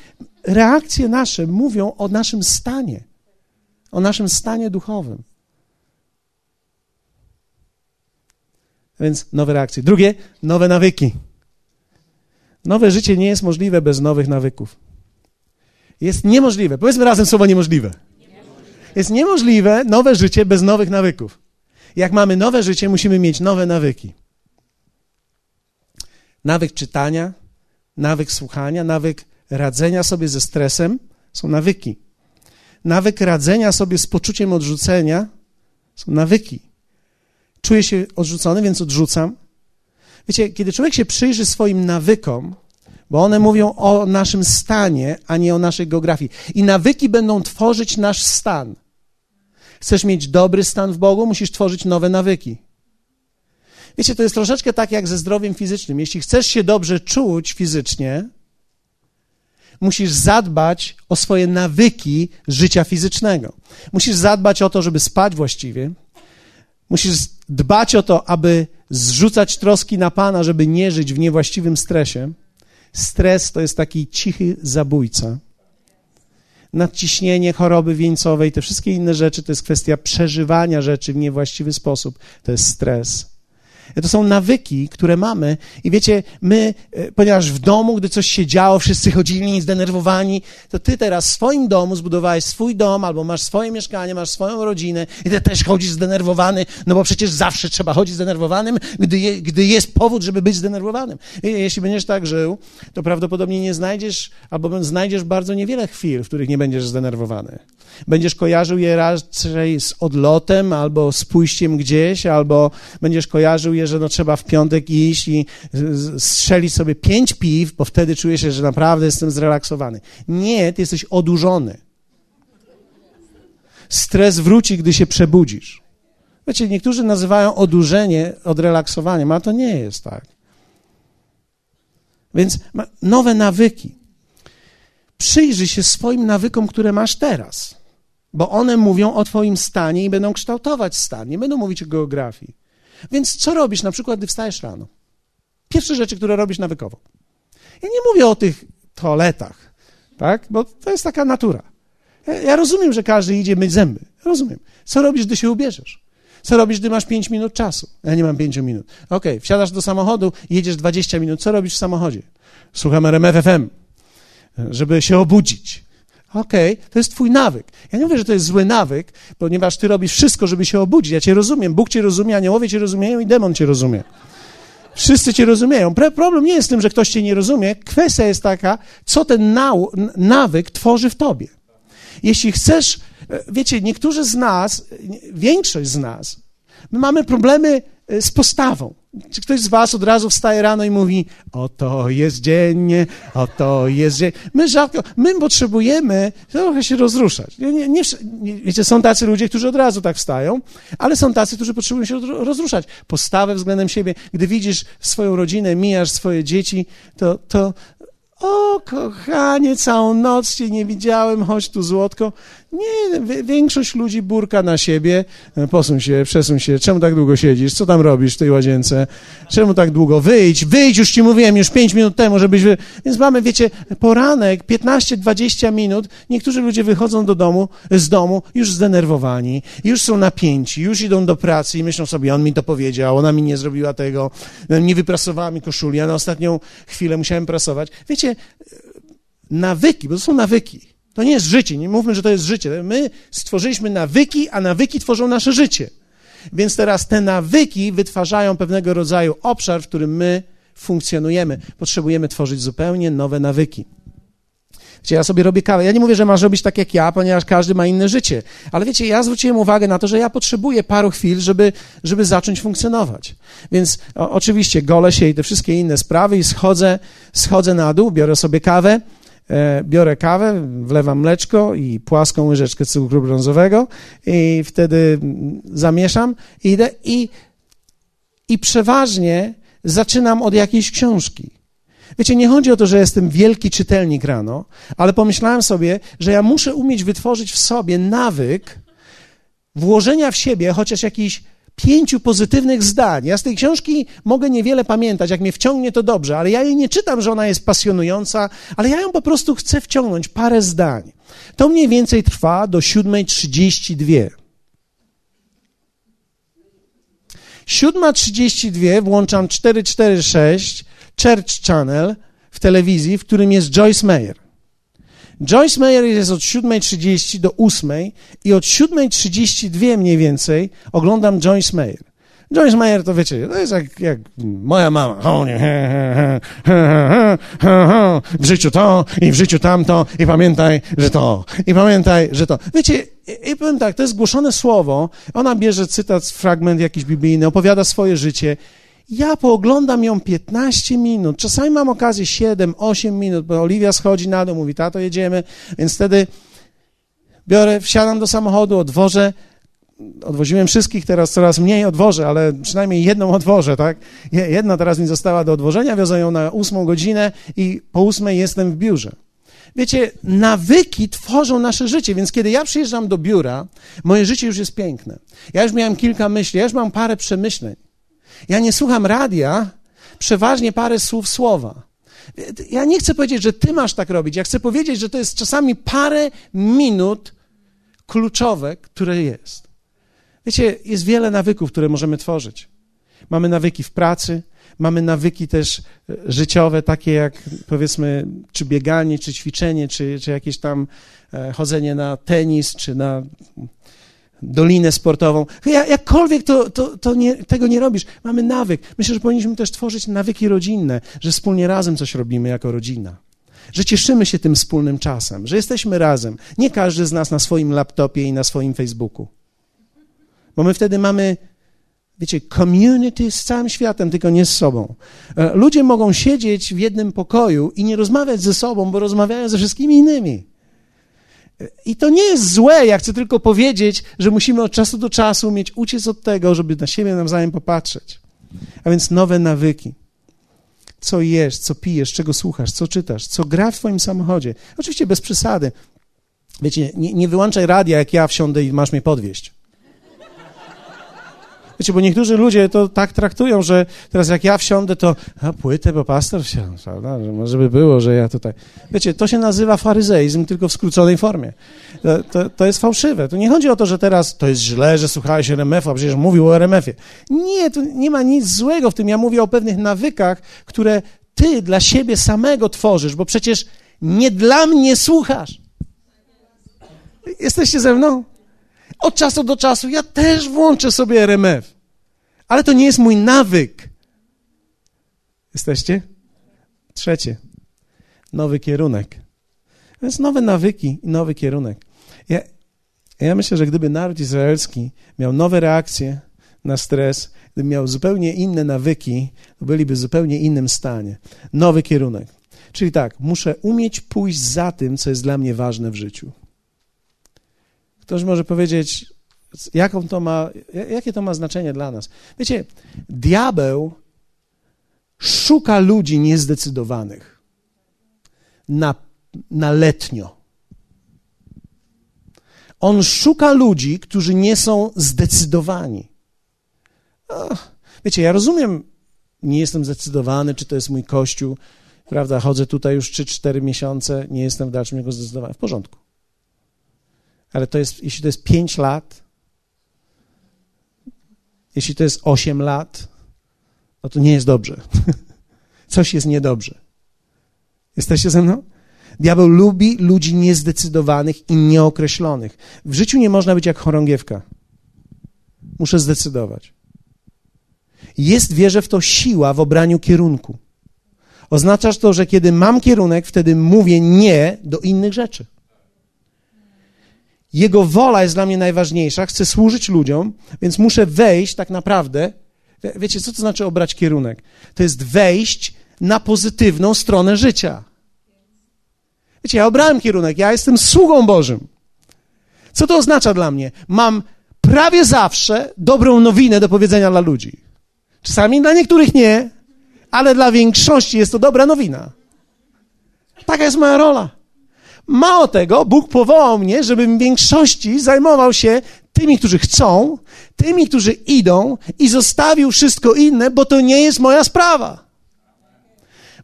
[SPEAKER 1] reakcje nasze mówią o naszym stanie, o naszym stanie duchowym. Więc nowe reakcje. Drugie, nowe nawyki. Nowe życie nie jest możliwe bez nowych nawyków. Jest niemożliwe. Powiedzmy razem słowo niemożliwe. Jest niemożliwe nowe życie bez nowych nawyków. Jak mamy nowe życie, musimy mieć nowe nawyki. Nawyk czytania, nawyk słuchania, nawyk radzenia sobie ze stresem są nawyki. Nawyk radzenia sobie z poczuciem odrzucenia są nawyki. Czuję się odrzucony, więc odrzucam. Wiecie, kiedy człowiek się przyjrzy swoim nawykom, bo one mówią o naszym stanie, a nie o naszej geografii. I nawyki będą tworzyć nasz stan. Chcesz mieć dobry stan w Bogu, musisz tworzyć nowe nawyki. Wiecie, to jest troszeczkę tak jak ze zdrowiem fizycznym. Jeśli chcesz się dobrze czuć fizycznie, musisz zadbać o swoje nawyki życia fizycznego. Musisz zadbać o to, żeby spać właściwie, Musisz dbać o to, aby zrzucać troski na Pana, żeby nie żyć w niewłaściwym stresie. Stres to jest taki cichy zabójca. Nadciśnienie, choroby wieńcowe i te wszystkie inne rzeczy to jest kwestia przeżywania rzeczy w niewłaściwy sposób. To jest stres. To są nawyki, które mamy i wiecie, my, e, ponieważ w domu, gdy coś się działo, wszyscy chodzili zdenerwowani, to ty teraz w swoim domu zbudowałeś swój dom, albo masz swoje mieszkanie, masz swoją rodzinę i ty też chodzisz zdenerwowany, no bo przecież zawsze trzeba chodzić zdenerwowanym, gdy, je, gdy jest powód, żeby być zdenerwowanym. I jeśli będziesz tak żył, to prawdopodobnie nie znajdziesz, albo znajdziesz bardzo niewiele chwil, w których nie będziesz zdenerwowany. Będziesz kojarzył je raczej z odlotem, albo z pójściem gdzieś, albo będziesz kojarzył je, że no trzeba w piątek iść i strzelić sobie pięć piw, bo wtedy czujesz się, że naprawdę jestem zrelaksowany. Nie, ty jesteś odurzony. Stres wróci, gdy się przebudzisz. Wiecie, niektórzy nazywają odurzenie odrelaksowaniem, ale to nie jest tak. Więc nowe nawyki. Przyjrzyj się swoim nawykom, które masz teraz, bo one mówią o Twoim stanie i będą kształtować stan, nie będą mówić o geografii. Więc co robisz na przykład, gdy wstajesz rano? Pierwsze rzeczy, które robisz nawykowo. Ja nie mówię o tych toaletach, tak? Bo to jest taka natura. Ja, rozumiem, że każdy idzie myć zęby. Rozumiem. Co robisz, gdy się ubierzesz? Co robisz, gdy masz 5 minut czasu? Ja nie mam 5 minut. Okej, okay, wsiadasz do samochodu jedziesz 20 minut. Co robisz w samochodzie? Słucham RMFFM, żeby się obudzić. Okej, okay, to jest twój nawyk. Ja nie mówię, że to jest zły nawyk, ponieważ ty robisz wszystko, żeby się obudzić. Ja cię rozumiem. Bóg cię rozumie, aniołowie cię rozumieją i demon cię rozumie. Wszyscy cię rozumieją. Problem nie jest w tym, że ktoś cię nie rozumie. Kwestia jest taka, co ten nawyk tworzy w tobie. Jeśli chcesz, e, wiecie, niektórzy z nas, większość z nas, my mamy problemy e, z postawą. Czy ktoś z was od razu wstaje rano i mówi, oto jest dzień, oto jest dzień. My rzadko, my potrzebujemy trochę się rozruszać. Nie, nie, nie, wiecie, są tacy ludzie, którzy od razu tak wstają, ale są tacy, którzy potrzebują się rozruszać. Postawę względem siebie. Gdy widzisz swoją rodzinę, mijasz swoje dzieci, to, to, o, kochanie, całą noc cię nie widziałem, chodź tu złotko. Nie, większość ludzi burka na siebie. E, posuń się, przesuń się. Czemu tak długo siedzisz? Co tam robisz w tej łazience? Czemu tak długo? Wyjdź, wyjdź, już ci mówiłem, już pięć minut temu, żebyś... Wy... Więc mamy, wiecie, poranek, 15-20 minut. Niektórzy ludzie wychodzą do domu, z domu już zdenerwowani, już są napięci, już idą do pracy i myślą sobie, on mi to powiedział, ona mi nie zrobiła tego, nie wyprasowała mi koszuli, ja na ostatnią chwilę musiałem prasować. Wiecie, nawyki, bo to są nawyki. To nie jest życie, nie mówmy, że to jest życie. My stworzyliśmy nawyki, a nawyki tworzą nasze życie. Więc teraz te nawyki wytwarzają pewnego rodzaju obszar, w którym my funkcjonujemy. Potrzebujemy tworzyć zupełnie nowe nawyki. Wiecie, ja sobie robię kawę. Ja nie mówię, że masz robić tak jak ja, ponieważ każdy ma inne życie. Ale wiecie, ja zwróciłem uwagę na to, że ja potrzebuję paru chwil, żeby, żeby zacząć funkcjonować. Więc o, oczywiście golę się i te wszystkie inne sprawy i schodzę, schodzę na dół, biorę sobie kawę biorę kawę, wlewam mleczko i płaską łyżeczkę cukru brązowego i wtedy zamieszam, idę i, i przeważnie zaczynam od jakiejś książki. Wiecie, nie chodzi o to, że jestem wielki czytelnik rano, ale pomyślałem sobie, że ja muszę umieć wytworzyć w sobie nawyk włożenia w siebie chociaż jakiś pięciu pozytywnych zdań. Ja z tej książki mogę niewiele pamiętać, jak mnie wciągnie to dobrze, ale ja jej nie czytam, że ona jest pasjonująca, ale ja ją po prostu chcę wciągnąć, parę zdań. To mniej więcej trwa do 7.32. 7.32 włączam 446 Church Channel w telewizji, w którym jest Joyce Meyer. Joyce Meyer jest od 7.30 do 8.00 i od 7.32 mniej więcej oglądam Joyce Meyer. Joyce Meyer to wiecie, to jest jak, jak moja mama. W życiu to i w życiu tamto i pamiętaj, że to. I pamiętaj, że to. Wiecie, i powiem tak, to jest głoszone słowo. Ona bierze cytat, fragment jakiś biblijny, opowiada swoje życie ja pooglądam ją 15 minut, czasami mam okazję 7, 8 minut, bo Oliwia schodzi na dół, mówi, tato, jedziemy, więc wtedy biorę, wsiadam do samochodu, odwożę, odwoziłem wszystkich, teraz coraz mniej odwożę, ale przynajmniej jedną odwożę, tak? Jedna teraz mi została do odwożenia, wiozę ją na ósmą godzinę i po ósmej jestem w biurze. Wiecie, nawyki tworzą nasze życie, więc kiedy ja przyjeżdżam do biura, moje życie już jest piękne. Ja już miałem kilka myśli, ja już mam parę przemyśleń. Ja nie słucham radia, przeważnie parę słów słowa. Ja nie chcę powiedzieć, że ty masz tak robić. Ja chcę powiedzieć, że to jest czasami parę minut kluczowe, które jest. Wiecie, jest wiele nawyków, które możemy tworzyć. Mamy nawyki w pracy, mamy nawyki też e, życiowe, takie jak powiedzmy, czy bieganie, czy ćwiczenie, czy, czy jakieś tam e, chodzenie na tenis, czy na dolinę sportową. Jakkolwiek to, to, to nie, tego nie robisz, mamy nawyk. Myślę, że powinniśmy też tworzyć nawyki rodzinne, że wspólnie razem coś robimy jako rodzina. Że cieszymy się tym wspólnym czasem, że jesteśmy razem. Nie każdy z nas na swoim laptopie i na swoim Facebooku. Bo my wtedy mamy, wiecie, community z całym światem, tylko nie z sobą. E, ludzie mogą siedzieć w jednym pokoju i nie rozmawiać ze sobą, bo rozmawiają ze wszystkimi innymi. I to nie jest złe, ja chcę tylko powiedzieć, że musimy od czasu do czasu mieć uciec od tego, żeby na siebie nawzajem popatrzeć. A więc nowe nawyki. Co jesz, co pijesz, czego słuchasz, co czytasz, co gra w twoim samochodzie. Oczywiście bez przesady. Wiecie, nie, nie wyłączaj radia, jak ja wsiądę i masz mnie podwieźć. Wiecie, bo niektórzy ludzie to tak traktują, że teraz jak ja wsiądę, to a płytę, bo pastor wsiądzie, prawda? Że może by było, że ja tutaj... Wiecie, to się nazywa faryzeizm, tylko w skróconej formie. To, to, jest fałszywe. To nie chodzi o to, że teraz to jest źle, że słuchałeś RMF-u, a przecież mówił o RMF-ie. Nie, tu nie ma nic złego w tym. Ja mówię o pewnych nawykach, które ty dla siebie samego tworzysz, bo przecież nie dla mnie słuchasz. Jesteście ze mną? Od czasu do czasu ja też włączę sobie RMF. Ale to nie jest mój nawyk. Jesteście? Trzecie. Nowy kierunek. Więc nowe nawyki i nowy kierunek. Ja, ja myślę, że gdyby naród izraelski miał nowe reakcje na stres, gdyby miał zupełnie inne nawyki, to byliby w zupełnie innym stanie. Nowy kierunek. Czyli tak, muszę umieć pójść za tym, co jest dla mnie ważne w życiu. Ktoś może powiedzieć, jaką to ma, jakie to ma znaczenie dla nas. Wiecie, diabeł szuka ludzi niezdecydowanych na, na letnio. On szuka ludzi, którzy nie są zdecydowani. Ach, wiecie, ja rozumiem, nie jestem zdecydowany, czy to jest mój kościół, prawda, chodzę tutaj już 3-4 miesiące, nie jestem w dalszym jego zdecydowany. W porządku. Ale to jest, jeśli to jest 5 lat, jeśli to jest 8 lat, no to nie jest dobrze. Coś jest niedobrze. Jesteście ze mną? Diabeł lubi ludzi niezdecydowanych i nieokreślonych. W życiu nie można być jak chorągiewka. Muszę zdecydować. Jest, wierzę w to, siła w obraniu kierunku. Oznacza to, że kiedy mam kierunek, wtedy mówię nie do innych rzeczy. Jego wola jest dla mnie najważniejsza, chcę służyć ludziom, więc muszę wejść tak naprawdę. Wiecie, co to znaczy obrać kierunek? To jest wejść na pozytywną stronę życia. Wiecie, ja obrałem kierunek, ja jestem sługą Bożym. Co to oznacza dla mnie? Mam prawie zawsze dobrą nowinę do powiedzenia dla ludzi. Czasami dla niektórych nie, ale dla większości jest to dobra nowina. Taka jest moja rola. Mało tego, Bóg powołał mnie, żebym w większości zajmował się tymi, którzy chcą, tymi, którzy idą i zostawił wszystko inne, bo to nie jest moja sprawa.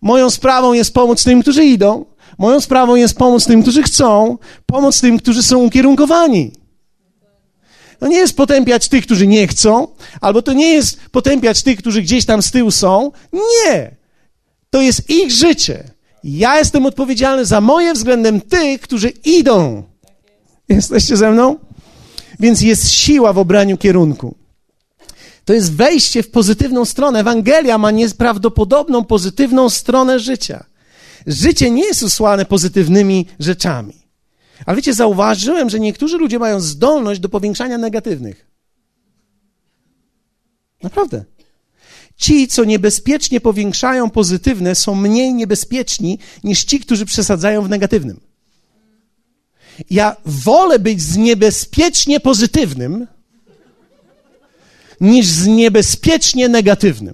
[SPEAKER 1] Moją sprawą jest pomóc tym, którzy idą, moją sprawą jest pomóc tym, którzy chcą, pomóc tym, którzy są ukierunkowani. To nie jest potępiać tych, którzy nie chcą, albo to nie jest potępiać tych, którzy gdzieś tam z tyłu są. Nie. To jest ich życie. Ja jestem odpowiedzialny za moje względem tych, którzy idą. Jesteście ze mną? Więc jest siła w obraniu kierunku. To jest wejście w pozytywną stronę. Ewangelia ma nieprawdopodobną pozytywną stronę życia. Życie nie jest usłane pozytywnymi rzeczami. Ale wiecie, zauważyłem, że niektórzy ludzie mają zdolność do powiększania negatywnych. Naprawdę. Ci, co niebezpiecznie powiększają pozytywne, są mniej niebezpieczni niż ci, którzy przesadzają w negatywnym. Ja wolę być z niebezpiecznie pozytywnym niż z niebezpiecznie negatywnym.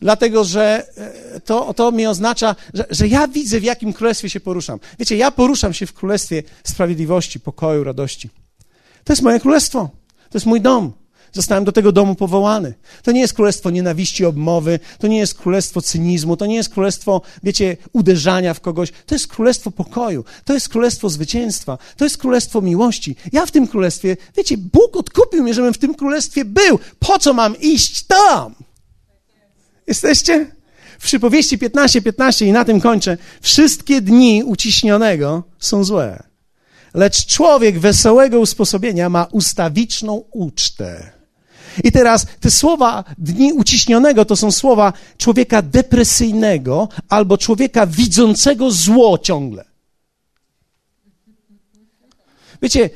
[SPEAKER 1] Dlatego, że e, to, to mi oznacza, że, że ja widzę, w jakim królestwie się poruszam. Wiecie, ja poruszam się w królestwie sprawiedliwości, pokoju, radości. To jest moje królestwo. To jest mój dom. Zostałem do tego domu powołany. To nie jest królestwo nienawiści, obmowy, to nie jest królestwo cynizmu, to nie jest królestwo, wiecie, uderzania w kogoś. To jest królestwo pokoju, to jest królestwo zwycięstwa, to jest królestwo miłości. Ja w tym królestwie, wiecie, Bóg odkupił mnie, żebym w tym królestwie był. Po co mam iść tam? Jesteście? W przypowieści 15:15 15, i na tym kończę. Wszystkie dni uciśnionego są złe, lecz człowiek wesołego usposobienia ma ustawiczną ucztę. I teraz te słowa dni uciśnionego to są słowa człowieka depresyjnego albo człowieka widzącego zło ciągle. Wiecie,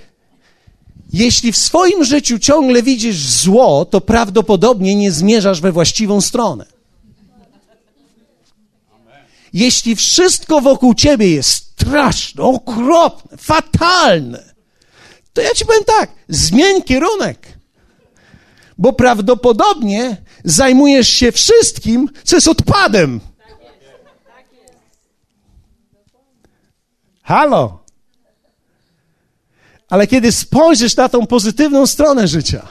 [SPEAKER 1] jeśli w swoim życiu ciągle widzisz zło, to prawdopodobnie nie zmierzasz we właściwą stronę. Jeśli wszystko wokół ciebie jest straszne, okropne, fatalne, to ja ci powiem tak, zmień kierunek bo prawdopodobnie zajmujesz się wszystkim, co jest odpadem. Halo. Ale kiedy spojrzysz na tą pozytywną stronę życia,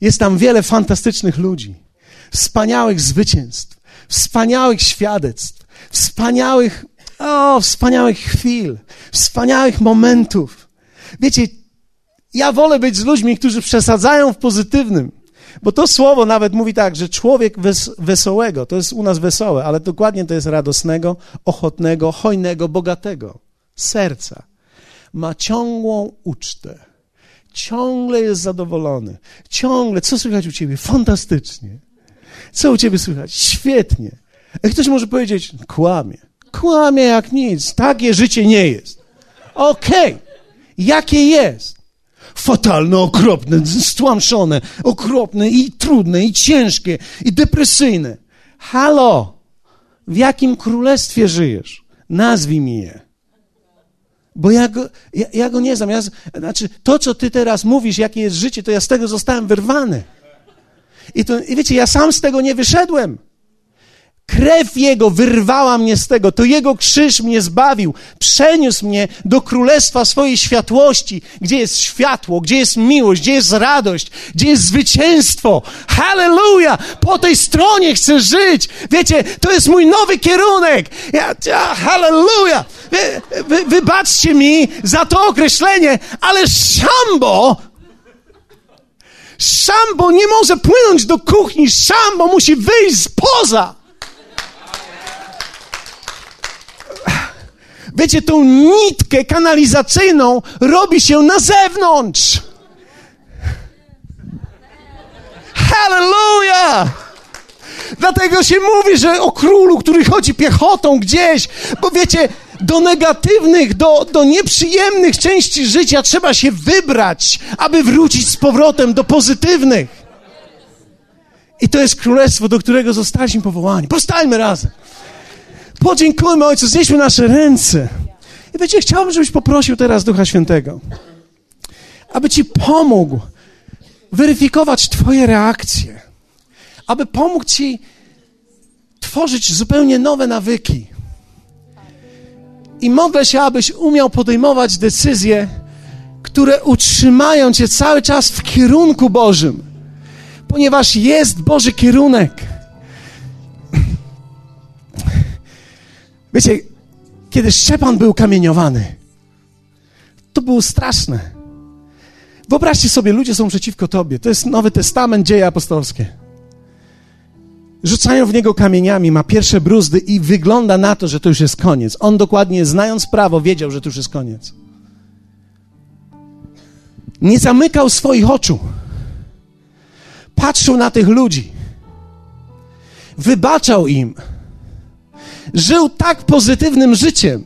[SPEAKER 1] jest tam wiele fantastycznych ludzi, wspaniałych zwycięstw, wspaniałych świadectw, wspaniałych, o, wspaniałych chwil, wspaniałych momentów. Wiecie, ja wolę być z ludźmi, którzy przesadzają w pozytywnym. Bo to słowo nawet mówi tak, że człowiek wes wesołego, to jest u nas wesołe, ale dokładnie to jest radosnego, ochotnego, hojnego, bogatego serca. Ma ciągłą ucztę. Ciągle jest zadowolony. Ciągle. Co słychać u ciebie? Fantastycznie. Co u ciebie słychać? Świetnie. I ktoś może powiedzieć, kłamie. Kłamie jak nic. Takie życie nie jest. Okej. Okay. Jakie jest? Fatalne, okropne, stłamszone, okropne i trudne, i ciężkie, i depresyjne. Halo, w jakim królestwie żyjesz? Nazwij mi je. Bo ja go, ja, ja go nie znam. Ja, znaczy, to, co ty teraz mówisz, jakie jest życie, to ja z tego zostałem wyrwany. I, to, I wiecie, ja sam z tego nie wyszedłem. Krew Jego wyrwała mnie z tego, to Jego krzyż mnie zbawił, przeniósł mnie do królestwa swojej światłości, gdzie jest światło, gdzie jest miłość, gdzie jest radość, gdzie jest zwycięstwo. Halleluja! Po tej stronie chcę żyć. Wiecie, to jest mój nowy kierunek. Ja, ja, halleluja! Wy, wy, wybaczcie mi za to określenie, ale szambo Szambo nie może płynąć do kuchni, szambo musi wyjść spoza. Wiecie, tą nitkę kanalizacyjną robi się na zewnątrz. Hallelujah! Dlatego się mówi, że o królu, który chodzi piechotą gdzieś, bo wiecie, do negatywnych, do, do nieprzyjemnych części życia trzeba się wybrać, aby wrócić z powrotem do pozytywnych. I to jest królestwo, do którego zostaliśmy powołani. Powstajmy razem. Podziękujmy Ojcu, znieśmy nasze ręce. I wiecie, chciałbym, żebyś poprosił teraz Ducha Świętego, aby Ci pomógł weryfikować Twoje reakcje, aby pomógł Ci tworzyć zupełnie nowe nawyki. I modlę się, abyś umiał podejmować decyzje, które utrzymają Cię cały czas w kierunku Bożym, ponieważ jest Boży kierunek. Wiecie, kiedy Szczepan był kamieniowany, to było straszne. Wyobraźcie sobie, ludzie są przeciwko tobie. To jest Nowy Testament, dzieje apostolskie. Rzucają w niego kamieniami, ma pierwsze bruzdy i wygląda na to, że to już jest koniec. On dokładnie, znając prawo, wiedział, że to już jest koniec. Nie zamykał swoich oczu. Patrzył na tych ludzi. Wybaczał im żył tak pozytywnym życiem.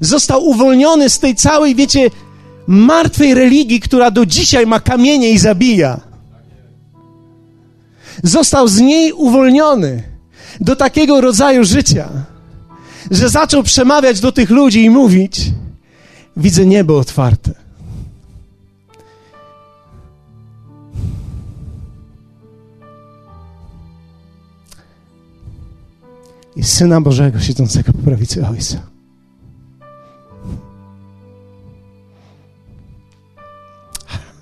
[SPEAKER 1] Został uwolniony z tej całej, wiecie, martwej religii, która do dzisiaj ma kamienie i zabija. Został z niej uwolniony do takiego rodzaju życia, że zaczął przemawiać do tych ludzi i mówić: Widzę niebo otwarte. i Syna Bożego siedzącego po prawicy Ojca.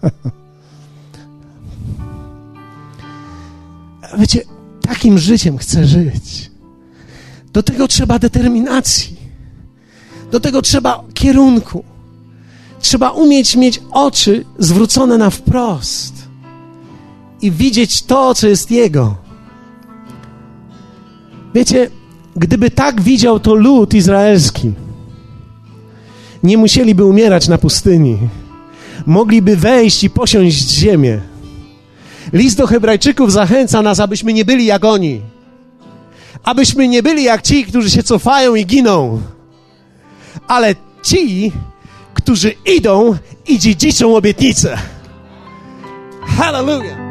[SPEAKER 1] Wiecie, takim życiem chcę żyć. Do tego trzeba determinacji. Do tego trzeba kierunku. Trzeba umieć mieć oczy zwrócone na wprost i widzieć to, co jest Jego. Wiecie, gdyby tak widział to lud izraelski, nie musieliby umierać na pustyni. Mogliby wejść i posiąść ziemię. List do Hebrajczyków zachęca nas, abyśmy nie byli jak oni. Abyśmy nie byli jak ci, którzy się cofają i giną. Ale ci, którzy idą i dziedziczą obietnicę. Hallelujah!